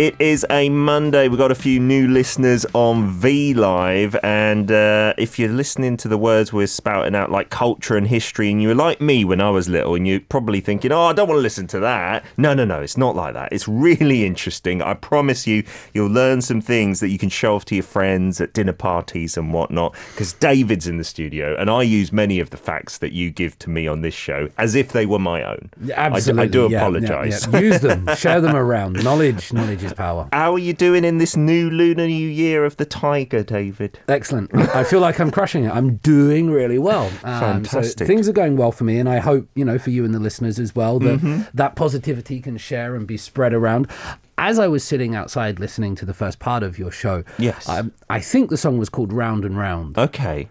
It is a Monday. We've got a few new listeners on V Live, and uh, if you're listening to the words we're spouting out, like culture and history, and you were like me when I was little, and you're probably thinking, "Oh, I don't want to listen to that." No, no, no, it's not like that. It's really interesting. I promise you, you'll learn some things that you can show off to your friends at dinner parties and whatnot. Because David's in the studio, and I use many of the facts that you give to me on this show as if they were my own. Absolutely. I, do yeah, yeah, apologise. yeah. Use them, share them around. Knowledge, knowledge is power. How are you doing in this new Lunar New Year of the Tiger, David? Excellent. I feel like I'm crushing it. I'm doing really well. Um, so Fantastic. things are going well for me, and I hope you know for you and the listeners as well that Mm-hmm. that positivity can share and be spread around. As I was sitting outside listening to the first part of your show, Yes. I, I think the song was called "Round and Round." Okay.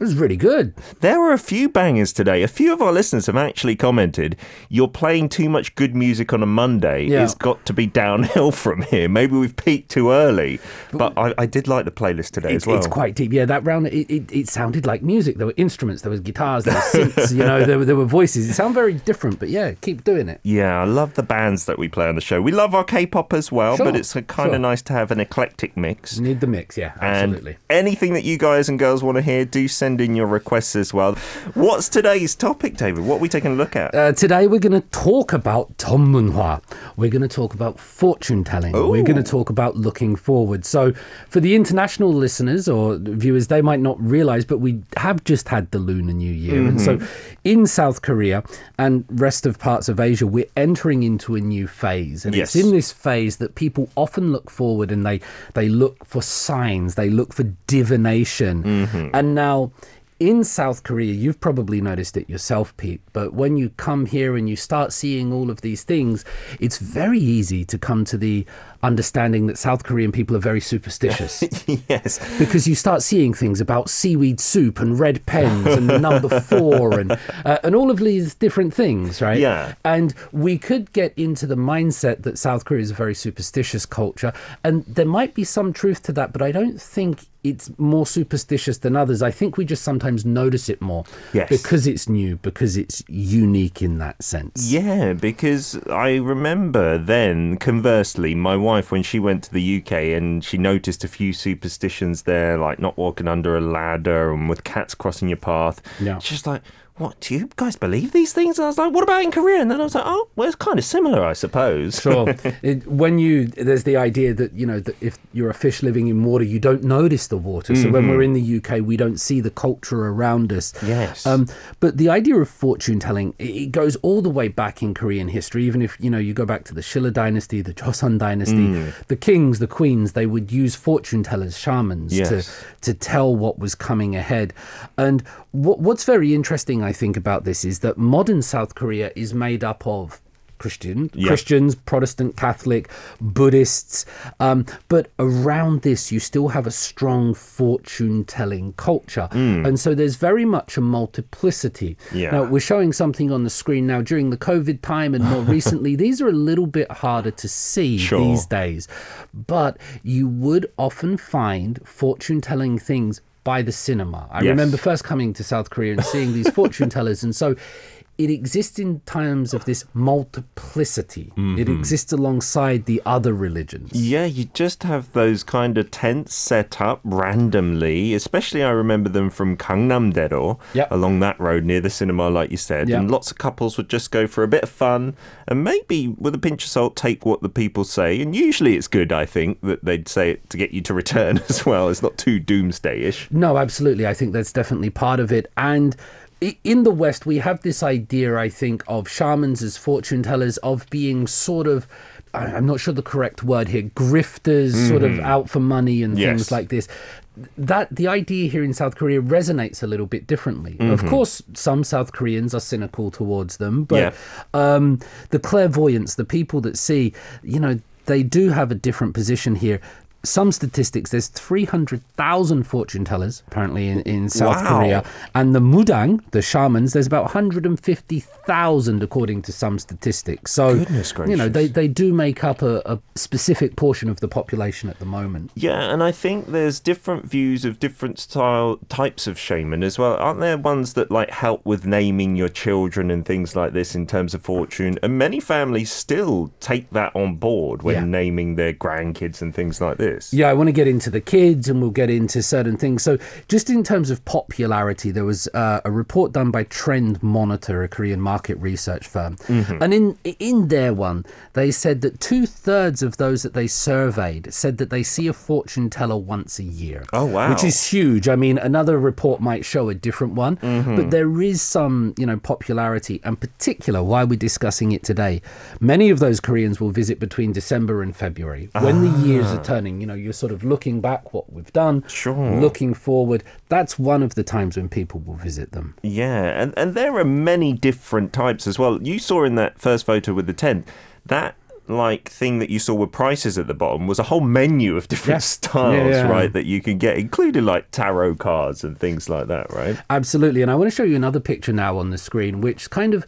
It was really good. There were a few bangers today. A few of our listeners have actually commented, you're playing too much good music on a Monday. Yeah. It's got to be downhill from here. Maybe we've peaked too early. But I, I did like the playlist today as well. it's quite deep. Yeah, that round, it, it, it sounded like music. There were instruments, there was guitars, there were synths, you know, there, were- there were voices. It sounded very different, but yeah, keep doing it. yeah, I love the bands that we play on the show. We love our K-pop as well, Sure, but it's kind sure. of nice to have an eclectic mix. You need the mix, yeah, absolutely. And anything that you guys and girls want to hear, do send send in your requests as well. What's today's topic, David? What are we taking a look at? Uh, today we're going to talk about Tom Tomunhua. We're going to talk about fortune telling. Ooh. We're going to talk about looking forward. So, for the international listeners or viewers, they might not realize, but we have just had the Lunar New Year. Mm-hmm. And so, mm-hmm. in South Korea and rest of parts of Asia, we're entering into a new phase. And yes. it's in this phase that people often look forward and they, they look for signs, they look for divination. Mm-hmm. And now, in South Korea, you've probably noticed it yourself, Pete, but when you come here and you start seeing all of these things, it's very easy to come to the understanding that South Korean people are very superstitious yes. because you start seeing things about seaweed soup and red pens and the number four and uh, and all of these different things, right? Yeah. And we could get into the mindset that South Korea is a very superstitious culture, and there might be some truth to that, but I don't think it's more superstitious than others. I think we just sometimes notice it more Yes. because it's new, because it's unique in that sense. Yeah, because I remember then, conversely, my wife, when she went to the UK and she noticed a few superstitions there, like not walking under a ladder and with cats crossing your path. Yeah. She's like, what, do you guys believe these things? And I was like, what about in Korea? And then I was like, oh, well, it's kind of similar, I suppose. Sure. It, when you there's the idea that you know that if you're a fish living in water, you don't notice the water. So when we're in the UK, we don't see the culture around us. Yes. Um, but the idea of fortune telling it, goes all the way back in Korean history. Even if you know you go back to the Shilla dynasty, the Joseon dynasty, the kings, the queens, they would use fortune tellers, shamans, Yes. to to tell what was coming ahead. And what, what's very interesting, I think, about this is that modern South Korea is made up of Christian, Yeah. Christians, Protestant, Catholic, Buddhists, um, but around this you still have a strong fortune-telling culture, and so there's very much a multiplicity. Yeah. Now we're showing something on the screen now during the COVID time, and more recently, these are a little bit harder to see Sure. these days, but you would often find fortune-telling things by the cinema. I Yes. remember first coming to South Korea and seeing these fortune tellers, and so it exists in terms of this multiplicity. It mm-hmm. exists alongside the other religions. Yeah, you just have those kind of tents set up randomly. Especially, I remember them from Gangnam-daero, Yep. along that road near the cinema, like you said. Yep. And lots of couples would just go for a bit of fun and maybe, with a pinch of salt, take what the people say. And usually, it's good. I think that they'd say it to get you to return as well. It's not too doomsday-ish. No, absolutely. I think that's definitely part of it. And in the West, we have this idea, I think, of shamans as fortune tellers, of being sort of. I'm not sure the correct word here. Grifters, sort of out for money and Yes. things like this. That the idea here in South Korea resonates a little bit differently. Of course, some South Koreans are cynical towards them, but um, the clairvoyants, the people that see, you know, they do have a different position here. Some statistics there's 300,000 fortune tellers apparently in, in South Wow. Korea. And the mudang, the shamans, there's about 150,000 according to some statistics. So, Goodness you know, they, they do make up a, a specific portion of the population at the moment. Yeah, and I think there's different views of different style types of shaman as well. Aren't there ones that like help with naming your children and things like this in terms of fortune? And many families still take that on board when Yeah. naming their grandkids and things like this. Yeah, I want to get into the kids and we'll get into certain things. So, just in terms of popularity, there was uh, a report done by Trend Monitor, a Korean market research firm. Mm-hmm. And in in their one, they said that two thirds of those that they surveyed said that they see a fortune teller once a year. Oh, wow. Which is huge. I mean, another report might show a different one, mm-hmm. but there is some, you know, popularity and particular why we're discussing it today. Many of those Koreans will visit between December and February when the ah. years are turning. You know, you're sort of looking back what we've done, Sure. looking forward. That's one of the times when people will visit them. Yeah, and, and there are many different types as well. You saw in that first photo with the tent, that like thing that you saw with prices at the bottom was a whole menu of different Yeah. styles, Yeah, yeah. right, that you can get, including like tarot cards and things like that, right? Absolutely. And I want to show you another picture now on the screen, which kind of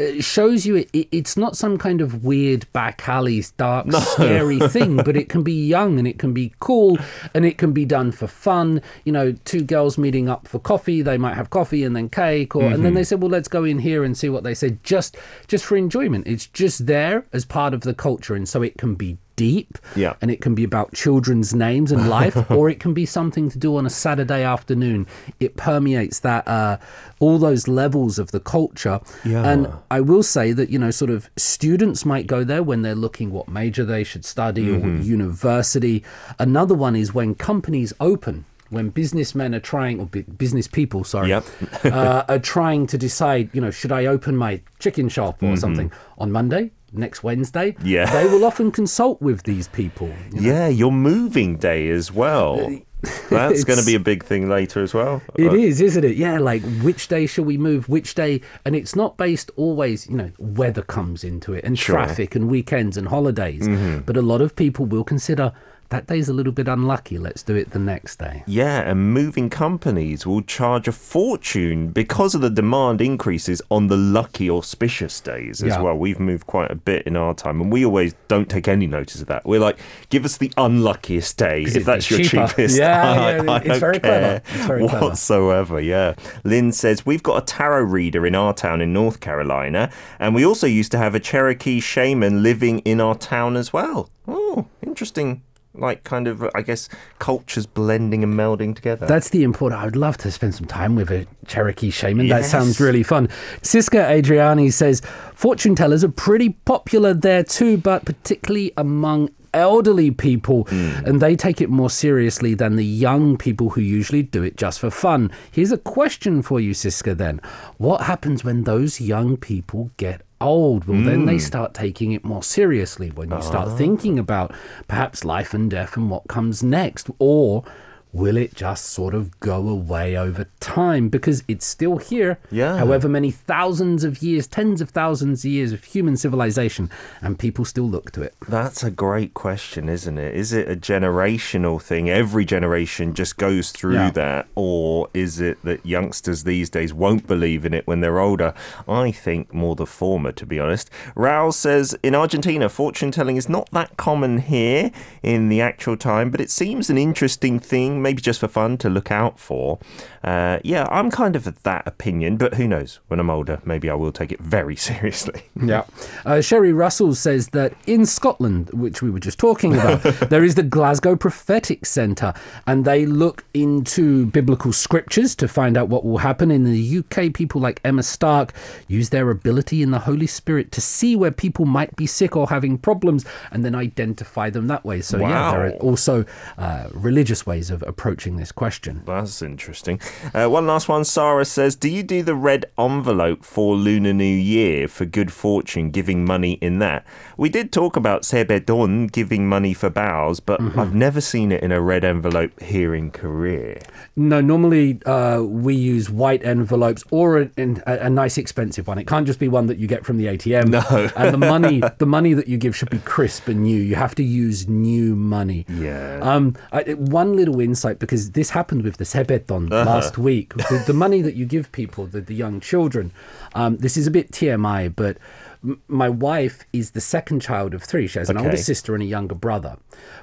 uh, shows you it, it, it's not some kind of weird back alley, dark, scary thing, but it can be young and it can be cool and it can be done for fun. You know, two girls meeting up for coffee, they might have coffee and then cake, or and then they said, well, let's go in here and see what they say, just just for enjoyment. It's just there as part of the culture, and so it can be deep Yeah. and it can be about children's names and life or it can be something to do on a saturday afternoon it permeates that uh, all those levels of the culture Yeah. and i will say that you know sort of students might go there when they're looking what major they should study or Mm-hmm. what university another one is when companies open when businessmen are trying or business people sorry Yep. uh, are trying to decide you know should i open my chicken shop or something on monday next wednesday. Yeah. they will often consult with these people Yeah, your moving day as well. That's going to be a big thing later as well. It Uh, is, isn't it? Yeah, like which day shall we move? Which day? And it's not based always, you know, weather comes into it and Sure. traffic and weekends and holidays. Mm-hmm. But a lot of people will consider that day's a little bit unlucky. Let's do it the next day. Yeah, and moving companies will charge a fortune because of the demand increases on the lucky auspicious days as Yeah. well. We've moved quite a bit in our time, and we always don't take any notice of that. We're like, give us the unluckiest day if that's your cheaper. cheapest. Yeah, I- yeah, I it's don't very clever. It's very clever. whatsoever. Yeah, Lynn says we've got a tarot reader in our town in North Carolina, and we also used to have a Cherokee shaman living in our town as well. Oh, interesting. Like kind of, I guess, cultures blending and melding together. That's the important. I would love to spend some time with a Cherokee shaman. That sounds really fun. Siska Adriani says fortune tellers are pretty popular there too, but particularly among elderly people, hmm. and they take it more seriously than the young people who usually do it just for fun. Here's a question for you, Siska. Then, what happens when those young people get old, well, then they hmm. start taking it more seriously. When you start ah. thinking about perhaps life and death and what comes next, or will it just sort of go away over time because it's still here? Yeah. However many thousands of years, tens of thousands of years of human civilization, and people still look to it. That's a great question, isn't it? Is it a generational thing? Every generation just goes through Yeah. that, or is it that youngsters these days won't believe in it when they're older? I think more the former, to be honest. Raul says in Argentina, fortune telling is not that common here in the actual time, but it seems an interesting thing, maybe just for fun to look out for. Uh, yeah, I'm kind of of that opinion, but who knows? When I'm older, maybe I will take it very seriously. Yeah. Uh, Sherry Russell says that in Scotland, which we were just talking about, there is the Glasgow Prophetic Centre, and they look into biblical scriptures to find out what will happen. In the UK, people like Emma Stark use their ability in the Holy Spirit to see where people might be sick or having problems and then identify them that way. So, yeah, there are also uh, religious ways of, approaching this question. That's interesting. Uh, one last one. Sarah says, "Do you do the red envelope for Lunar New Year for good fortune, giving money in that?" We did talk about sebedon giving money for bows, but Mm-hmm. I've never seen it in a red envelope here in Korea. No, normally uh, we use white envelopes or a, a, a nice expensive one. It can't just be one that you get from the ATM. No. and the money, the money that you give should be crisp and new. You have to use new money. Yeah. Um, I, one little insight because this happened with the sebeton Uh-huh. last week. the, the money that you give people, the, the young children. Um, this is a bit TMI, but m- my wife is the second child of three. She has an Okay. older sister and a younger brother.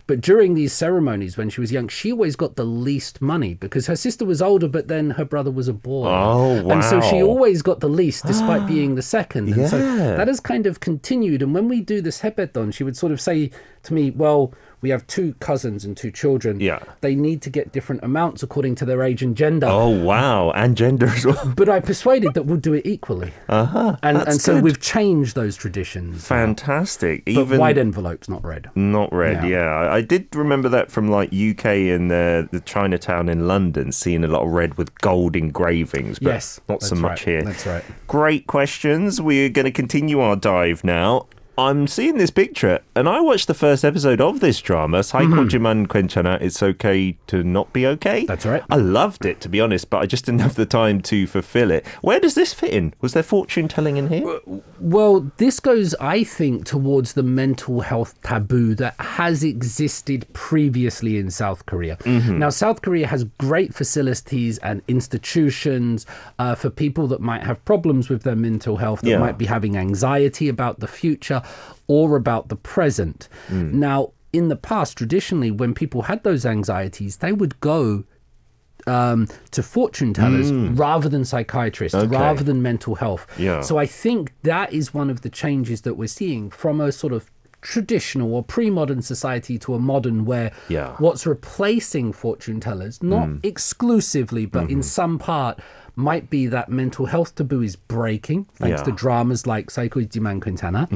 But during these ceremonies, when she was young, she always got the least money because her sister was older, but then her brother was a boy. Oh, And so she always got the least, despite being the second. And so Yeah. that has kind of continued. And when we do this sepeton, she would sort of say to me, "Well, we have two cousins and two children. Yeah. they need to get different amounts according to their age and gender." Oh wow, and gender as well. But I persuaded that we'll do it equally. Uh-huh. And and so good. we've changed those traditions. Fantastic. But Even white envelopes, not red. Not red, Yeah. yeah. I, I did remember that from like UK and uh, the Chinatown in London, seeing a lot of red with gold engravings, but Yes, not so much right, here. that's right. Great questions. We're going to continue our dive now. I'm seeing this picture, and I watched the first episode of this drama. Saiko Jiman Quenchana, It's Okay to Not Be Okay. Mm-hmm. That's right. I loved it, to be honest, but I just didn't have the time to fulfill it. Where does this fit in? Was there fortune telling in here? Well, this goes, I think, towards the mental health taboo that has existed previously in South Korea. Mm-hmm. Now, South Korea has great facilities and institutions uh, for people that might have problems with their mental health, that Yeah. might be having anxiety about the future or about the present. Mm. Now, in the past, traditionally, when people had those anxieties, they would go um, to fortune tellers rather than psychiatrists, Mm. Okay. rather than mental health. Yeah. So I think that is one of the changes that we're seeing from a sort of traditional or pre-modern society to a modern where Yeah. what's replacing fortune tellers not exclusively but in some part might be that mental health taboo is breaking thanks Yeah. to dramas like Saiko Jiman Quenchana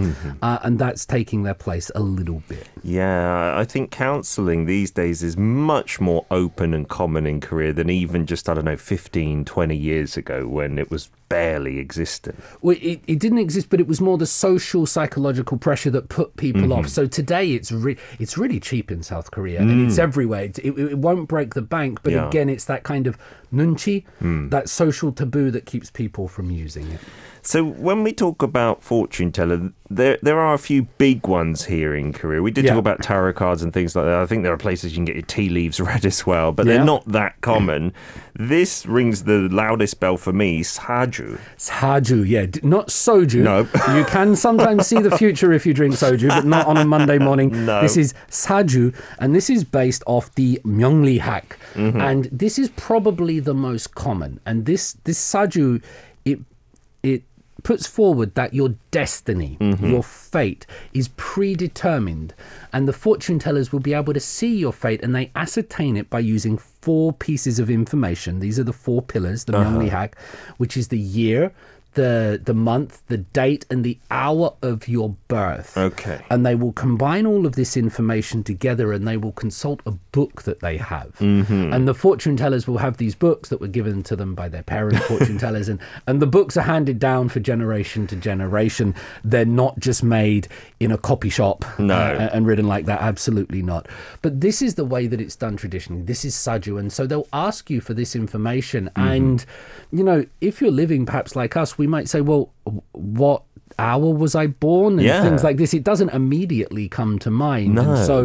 uh, and that's taking their place a little bit Yeah, I think counseling these days is much more open and common in Korea than even just, I don't know, 15, 20 years ago when it was barely existent. Well, it, it didn't exist, but it was more the social psychological pressure that put people Mm-hmm. off. So today it's re- it's really cheap in South Korea and it's everywhere. It, it, it won't break the bank, but Mm. Yeah. Mm. again, it's that kind of nunchi, that social taboo that keeps people from using it. So when we talk about fortune teller, there there are a few big ones here in Korea. We did Yeah. talk about tarot cards and things like that. I think there are places you can get your tea leaves read as well, but Yeah. they're not that common. this rings the loudest bell for me, Saju. Saju, yeah, not soju. No. you can sometimes see the future if you drink soju, but not on a Monday morning. No. This is saju, and this is based off the Myeonglihak, Mm-hmm. and this is probably the most common. And this this saju, it it puts forward that your destiny, Mm-hmm. your fate is predetermined, and the fortune tellers will be able to see your fate, and they ascertain it by using four pieces of information. These are the four pillars, the Uh-huh. Myeonglihak, which is the year, the the month, the date, and the hour of your birth. Okay. And they will combine all of this information together and they will consult a book that they have. Mm-hmm. And the fortune tellers will have these books that were given to them by their parents, fortune tellers. And, and the books are handed down for generation to generation. They're not just made in a copy shop No. uh, and written like that. Absolutely not. But this is the way that it's done traditionally. This is Saju. And so they'll ask you for this information. Mm-hmm. And, you know, if you're living perhaps like us, we might say, well, what hour was I born? And Yeah. things like this. It doesn't immediately come to mind. And so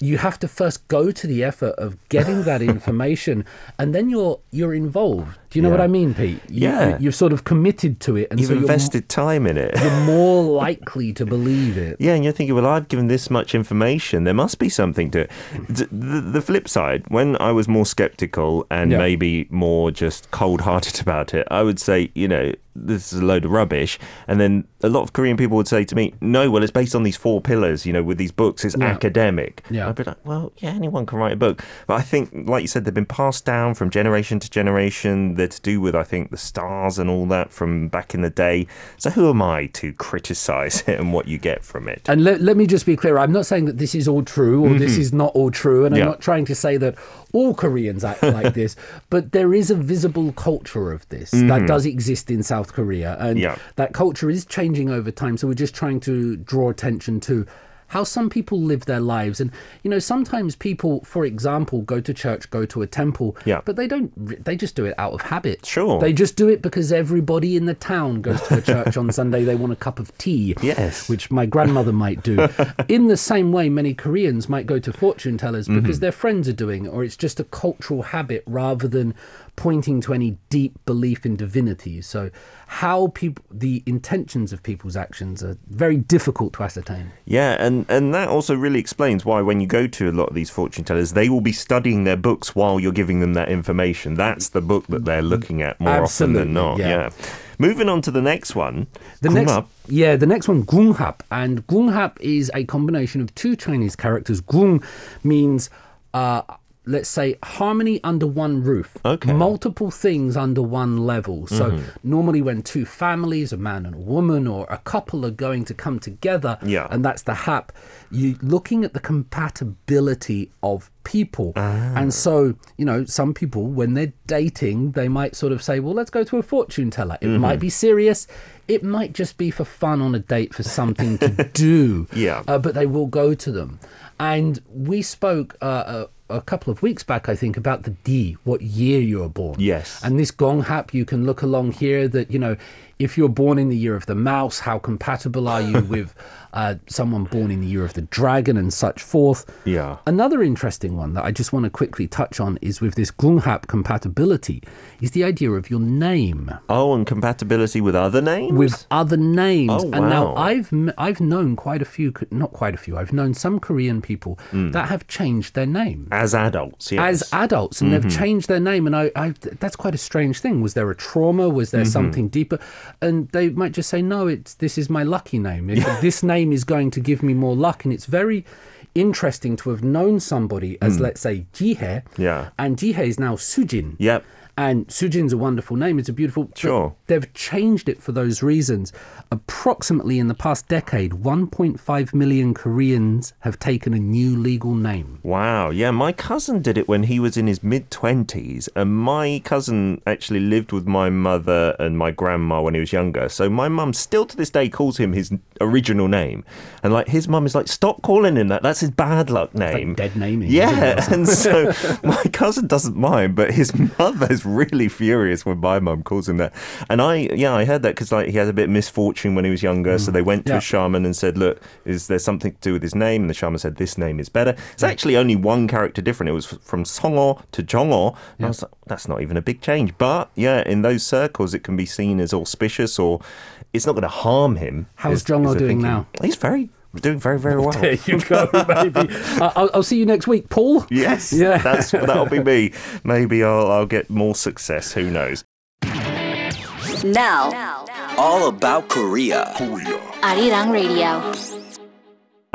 you have to first go to the effort of getting that information and then you're you're involved. Do you know what I mean, Pete? You, Yeah. You've sort of committed to it and You've so invested time in it. you're more likely to believe it. Yeah, and you're thinking, well, I've given this much information. There must be something to it. The, the flip side, when I was more skeptical and Yeah. maybe more just cold hearted about it, I would say, you know, this is a load of rubbish. And then a lot of Korean people would say to me, no, well, it's based on these four pillars, you know, with these books, it's Yeah. academic. Yeah. I'd be like, well, yeah, anyone can write a book. But I think, like you said, they've been passed down from generation to generation. They're to do with, I think, the stars and all that from back in the day. So who am I to criticize it and what you get from it? And let, let me just be clear I'm not saying that this is all true or this is not all true. And Mm-hmm. Yeah. I'm not trying to say that all Koreans act like this, but there is a visible culture of this that does exist in South Korea, and Yeah. that culture is changing over time. So we're just trying to draw attention to how some people live their lives, and you know, sometimes people, for example, go to church, go to a temple, Yeah. but they don't. They just do it out of habit. Sure. they just do it because everybody in the town goes to a church on Sunday. They want a cup of tea. Yes. which my grandmother might do. In the same way, many Koreans might go to fortune tellers Mm-hmm. because their friends are doing it, or it's just a cultural habit rather than pointing to any deep belief in divinity. So, how people, the intentions of people's actions are very difficult to ascertain. Yeah, and, and that also really explains why when you go to a lot of these fortune tellers, they will be studying their books while you're giving them that information. That's the book that they're looking at more often than not. yeah. Yeah. Moving on to the next one. The next, yeah, the next one, Gunghap, and Gunghap is a combination of two Chinese characters. Gung means, uh, let's say, harmony under one roof. Okay. Multiple things under one level. So Mm-hmm. normally, when two families, a man and a woman, or a couple are going to come together, Yeah. and that's the hap, you looking at the compatibility of people. Ah. And so, you know, some people, when they're dating, they might sort of say, well, let's go to a fortune teller. It Mm-hmm. might be serious. It might just be for fun on a date for something to do. Yeah. Uh, but they will go to them. And we spoke uh, a, couple of weeks back, I think, about the D, what year you were born. Yes. And this gunghap, you can look along here that, you know, if you're born in the year of the mouse, how compatible are you with uh, someone born in the year of the dragon and such forth? Yeah. Another interesting one that I just want to quickly touch on is with this Gunghap compatibility is the idea of your name Oh, and compatibility with other names? with other names. Oh, And now. I've I've known quite a few, not quite a few. I've known some Korean people Hmm. that have changed their name As adults, yes. as adults and Mm-hmm. they've changed their name and I, I that's quite a strange thing was there a trauma was Mm-hmm. there something deeper and they might just say no it's this is my lucky name If this name is going to give me more luck and it's very interesting to have known somebody as let's say Jihe Mm. Yeah. and Jihe is now Sujin Yep. And Sujin's a wonderful name. It's a beautiful. Sure. They've changed it for those reasons. Approximately in the past decade, 1.5 million Koreans have taken a new legal name. Wow. Yeah, my cousin did it when he was in his mid 20s. And my cousin actually lived with my mother and my grandma when he was younger. So my mum still to this day calls him his original name. And like his mum is like, stop calling him that. That's his bad luck name. dead naming, isn't it, or Yeah. And so my cousin doesn't mind, but his mother's really furious when my mum calls him that. And I, yeah, I heard that because like he had a bit of misfortune when he was younger. So mm. they went to Yeah. a shaman and said, look, is there something to do with his name? And the shaman said, this name is better. It's actually only one character different. It was from Songo to Jongo. And I was like, that's not even a big change. But yeah, in those circles, it can be seen as auspicious or it's not going to harm him. How's Jongo doing thinking. now? He's very, doing very, very well. There you go, maybe. Uh, I'll, I'll see you next week, Paul. Yes, Yeah. that's that'll be me. Maybe I'll I'll get more success. Who knows? Now, All about Korea. Arirang Radio.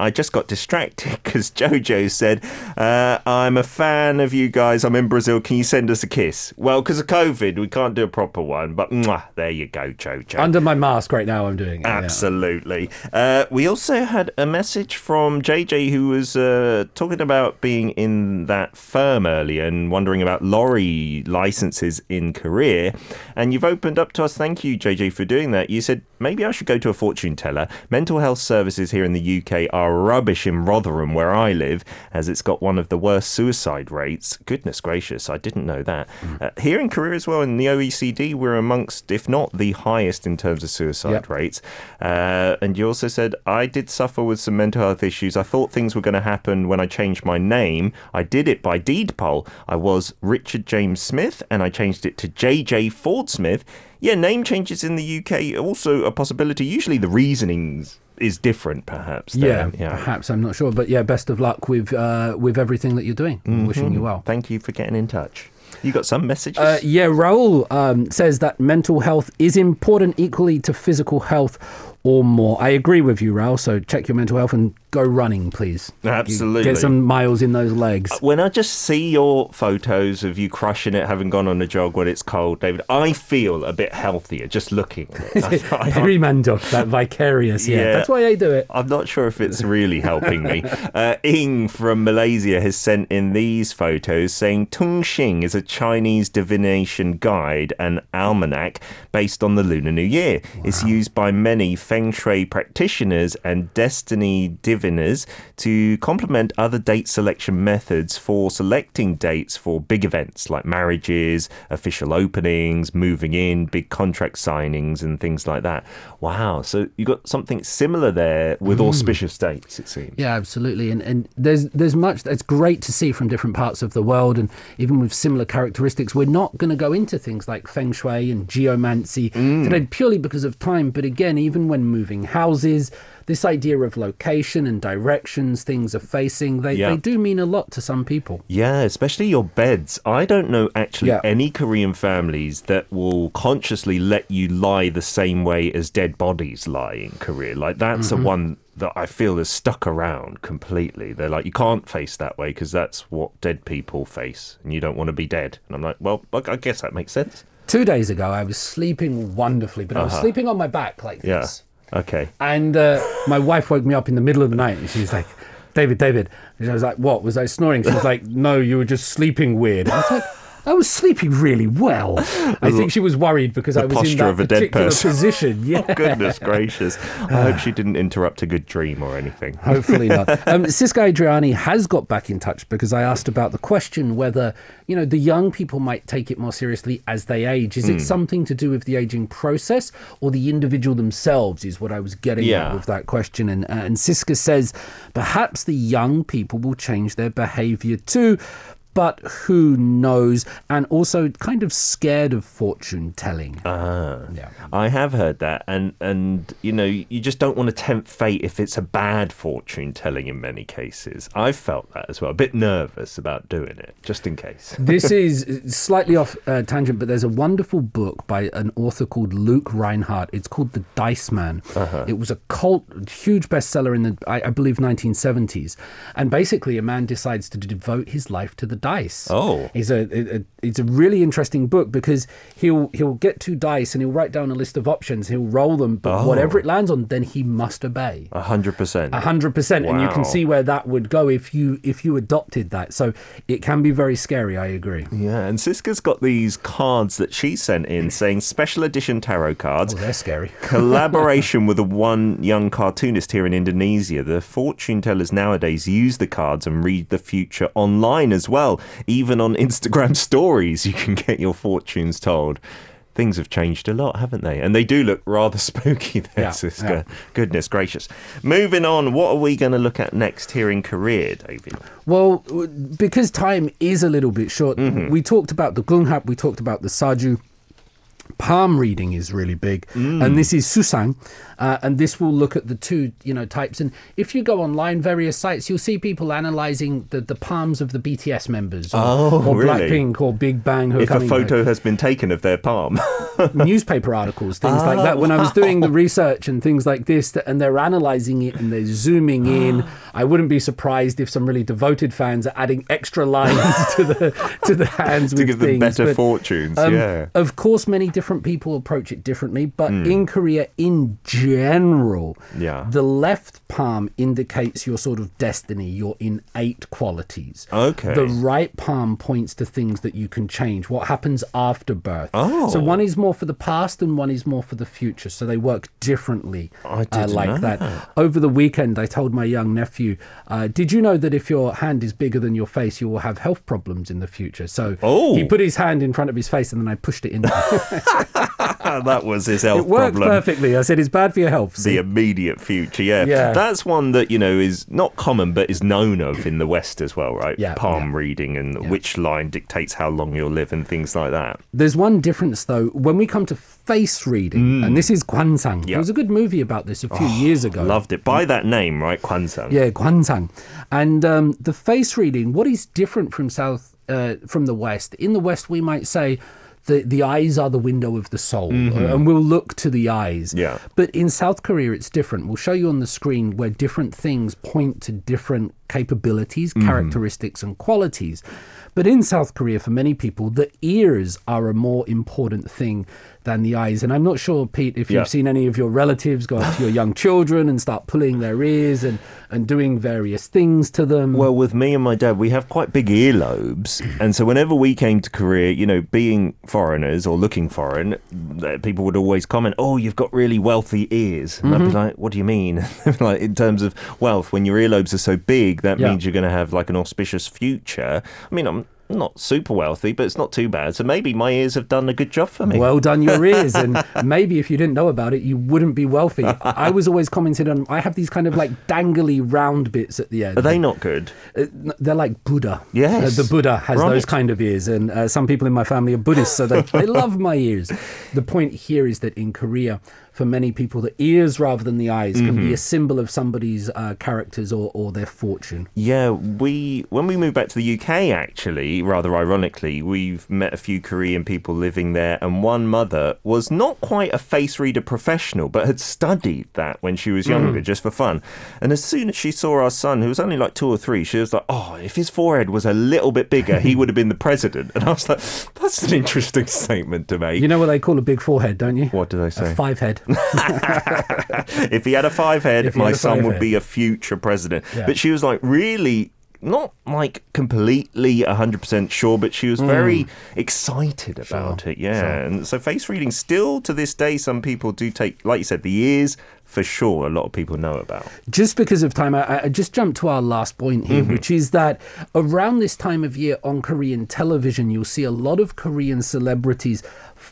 I just got distracted because Jojo said, uh, "I'm a fan of you guys. I'm in Brazil. Can you send us a kiss?" Well, because of COVID, we can't do a proper one. But mwah, there you go, Jojo. Under my mask right now, I'm doing it. yeah. Absolutely. Uh, we also had a message from JJ who was uh, talking about being in that firm earlier and wondering about lorry licenses in Korea. And you've opened up to us. Thank you, JJ, for doing that. You said maybe I should go to a fortune teller. Mental health services here in the UK are rubbish in Rotherham, where I live, as it's got one of the worst suicide rates. Goodness gracious, I didn't know that. Uh, here in Korea as well, in the OECD, we're amongst, if not the highest in terms of suicide Yep. rates. Uh, and you also said, I did suffer with some mental health issues. I thought things were going to happen when I changed my name. I did it by deed poll. I was Richard James Smith and I changed it to JJ Ford Smith. Yeah, name changes in the UK also a possibility. Usually the reasonings is different, perhaps. Yeah, yeah. perhaps I'm not sure, but yeah, best of luck with uh, with everything that you're doing. Wishing you well. Thank you for getting in touch. You got some messages? Uh, yeah, Raul um, says that mental health is important equally to physical health. Or more. I agree with you, Raul. So check your mental health and go running, please. You Absolutely. Get some miles in those legs. When I just see your photos of you crushing it, having gone on a jog when it's cold, David, I feel a bit healthier just looking at it. I- I- Harry Mandok, that vicarious. Yeah, Yeah. that's why I do it. I'm not sure if it's really helping me. Uh, Ing from Malaysia has sent in these photos saying Tung Shing is a Chinese divination guide and almanac based on the Lunar New Year. It's used by many Feng Shui practitioners and destiny diviners to complement other date selection methods for selecting dates for big events like marriages, official openings, moving in, big contract signings, and things like that. Wow. So you got something similar there with mm. auspicious dates, it seems. Yeah, absolutely. And and there's there's much that's great to see from different parts of the world, and even with similar characteristics. We're not going to go into things like feng shui and geomancy mm. today purely because of time. But again, even when moving houses, this idea of location and directions things are facing, they, Yeah. they do mean a lot to some people. Yeah, especially your beds. I don't know actually Yeah. any Korean families that will consciously let you lie the same way as dead bodies lie in Korea. Like that's Mm-hmm. a one that I feel is stuck around completely. They're like, you can't face that way because that's what dead people face, and you don't want to be dead. And I'm like, well, I guess that makes sense. Two days ago, I was sleeping wonderfully, but I was sleeping on my back like Yeah. this. Okay. And uh, my wife woke me up in the middle of the night and she's like, David, David. And I was like, what? Was I snoring? She was like, no, you were just sleeping weird. I was like, I was sleeping really well. I think she was worried because I was in that of a dead particular position. Yeah. Goodness gracious. I hope she didn't interrupt a good dream or anything. Hopefully not. Um, Siska Adriani has got back in touch because I asked about the question whether you know the young people might take it more seriously as they age. Is it Hmm. something to do with the aging process or the individual themselves? Is what I was getting Yeah. at with that question. And uh, and Siska says perhaps the young people will change their behaviour too. But who knows? And also kind of scared of fortune telling. Ah. yeah. I have heard that, and and you know, you just don't want to tempt fate if it's a bad fortune telling. In many cases, I've felt that as well. A bit nervous about doing it, just in case. this is slightly off uh, tangent, but there's a wonderful book by an author called Luke Rhinehart. It's called The Dice Man. Uh-huh. It was a cult, huge bestseller in the, I, I believe, 1970s. And basically, a man decides to devote his life to the dice. Oh. it's a, a, a it's a really interesting book because he'll he'll get two dice and he'll write down a list of options. He'll roll them, but Oh. whatever it lands on, then he must obey. A hundred percent. A hundred percent, and you can see where that would go if you if you adopted that. So it can be very scary. I agree. Yeah, and Siska's got these cards that she sent in saying special edition tarot cards. Oh, they're scary. Collaboration with a one young cartoonist here in Indonesia. The fortune tellers nowadays use the cards and read the future online as well. Even on Instagram stories, you can get your fortunes told. Things have changed a lot, haven't they? And they do look rather spooky there, Yeah, Siska. yeah. Goodness gracious. Moving on, what are we going to look at next here in Korea, David? Well, because time is a little bit short, Mm-hmm. we talked about the gunghap, we talked about the saju. Palm reading is really big, Mm. and this is susang, uh, and this will look at the two, you know, types. And if you go online, various sites, you'll see people analyzing the, the palms of the BTS members, or, Oh, or really? Blackpink, or Big Bang. Who If a photo has been taken of their palm. newspaper articles, things like that. When I was doing the research and things like this, and they're analyzing it and they're zooming in, I wouldn't be surprised if some really devoted fans are adding extra lines to the to the hands to give them better But, fortunes. um, yeah. Of course, many different people approach it differently, but Hmm. in Korea, in general, Yeah. the left palm indicates your sort of destiny, your innate qualities. Okay. The right palm points to things that you can change, what happens after birth. Oh. So one is more for the past and one is more for the future. So they work differently I uh, like know that. that. Over the weekend, I told my young nephew, uh, Did you know that if your hand is bigger than your face, you will have health problems in the future? So Oh. he put his hand in front of his face and then I pushed it in. that was his health it worked problem. perfectly. I said, It's bad for your health. The immediate future, yeah. Yeah. That's one that, you know, is not common but is known of in the West as well, right? Yeah, Palm yeah. reading and which line dictates how long you'll live and things like that. There's one difference though. When we come to face reading, and this is Kwansang. Mm. Yeah. There was a good movie about this a few years ago. Loved it. By that name, right? Kwansang. Yeah, Kwansang. And um, the face reading, what is different from South, uh, from the West? In the West, we might say the, the eyes are the window of the soul, and we'll look to the eyes. Mm-hmm. Yeah. But in South Korea, it's different. We'll show you on the screen where different things point to different capabilities, Mm-hmm. characteristics, and qualities. But in South Korea, for many people, the ears are a more important thing than the eyes. And I'm not sure, Pete, if Yeah. you've seen any of your relatives go up to your young children and start pulling their ears and, and doing various things to them. Well, with me and my dad, we have quite big earlobes. And so whenever we came to Korea, you know, being foreigners or looking foreign, uh, people would always comment, oh, you've got really wealthy ears. And I'd be like, what do you mean? like, in terms of wealth, when your earlobes are so big, that Yeah. means you're going to have like an auspicious future. I mean, I'm not super wealthy, but it's not too bad. So maybe my ears have done a good job for me. Well done, your ears. And maybe if you didn't know about it, you wouldn't be wealthy. I was always commented on, I have these kind of like dangly round bits at the end. are they not good? Uh, They're like Buddha. Yes. Uh, the Buddha has Right. those kind of ears, and uh, some people in my family are Buddhists, so they, they love my ears. The point here is that in Korea, for many people, the ears rather than the eyes can Mm-hmm. be a symbol of somebody's uh, characters or, or their fortune. Yeah, we when we moved back to the UK, actually, rather ironically, we've met a few Korean people living there, and one mother was not quite a face reader professional, but had studied that when she was younger, just for fun. And as soon as she saw our son, who was only like two or three, she was like, "Oh, if his forehead was a little bit bigger, he would have been the president." And I was like, "That's an interesting statement to make." You know what they call a big forehead, don't you? what did I A say? five head. if he had a five head, If my a son would head. be a future president. Yeah. But she was like really not like completely 100% sure, but she was hmm. very excited about Sure, it. Yeah. sure. And so face reading still to this day, some people do take, like you said, the ears for sure, a lot of people know about. just because of time, I, I just jumped to our last point here, mm-hmm. which is that around this time of year on Korean television, you'll see a lot of Korean celebrities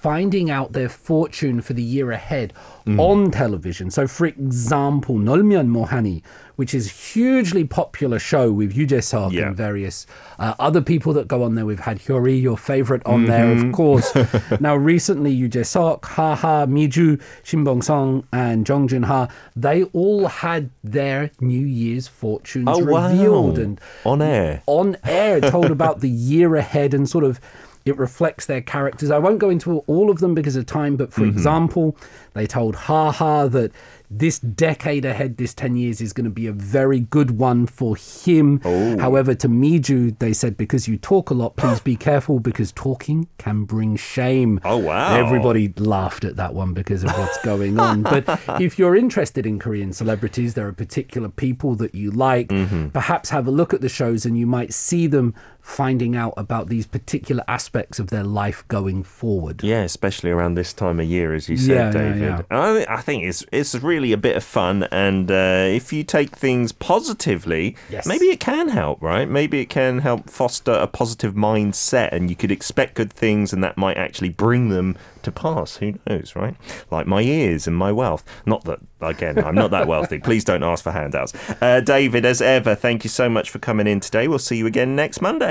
finding out their fortune for the year ahead on television. So, for example, Nolmyeon Mwohani, which is a hugely popular show with Yoo Jae-seok Yeah. and various uh, other people that go on there. We've had Hyori, your favorite, on there, of course. now, recently, Yoo Jae-seok, Ha Ha, Miju, Shin Bong-sun, and Jong Jun-ha, they all had their New Year's fortunes Oh, wow. revealed and On air. on air told about the year ahead and sort of it reflects their characters. I won't go into all of them because of time, but for example, they told Ha Ha that this decade ahead, this 10 years, is going to be a very good one for him. However, to Miju, they said, because you talk a lot, please be careful because talking can bring shame. Oh, wow. Everybody laughed at that one because of what's going on. But if you're interested in Korean celebrities, there are particular people that you like. Mm-hmm. Perhaps have a look at the shows and you might see them finding out about these particular aspects of their life going forward. Yeah, especially around this time of year, as you said, Yeah, yeah, David. yeah. I, I think it's it's really a bit of fun, and uh, if you take things positively, Yes. maybe it can help, right? Maybe it can help foster a positive mindset, and you could expect good things, and that might actually bring them to pass. Who knows, right? Like my ears and my wealth. Not that, again, I'm not that wealthy. Please don't ask for handouts. Uh, David, as ever, thank you so much for coming in today. We'll see you again next Monday.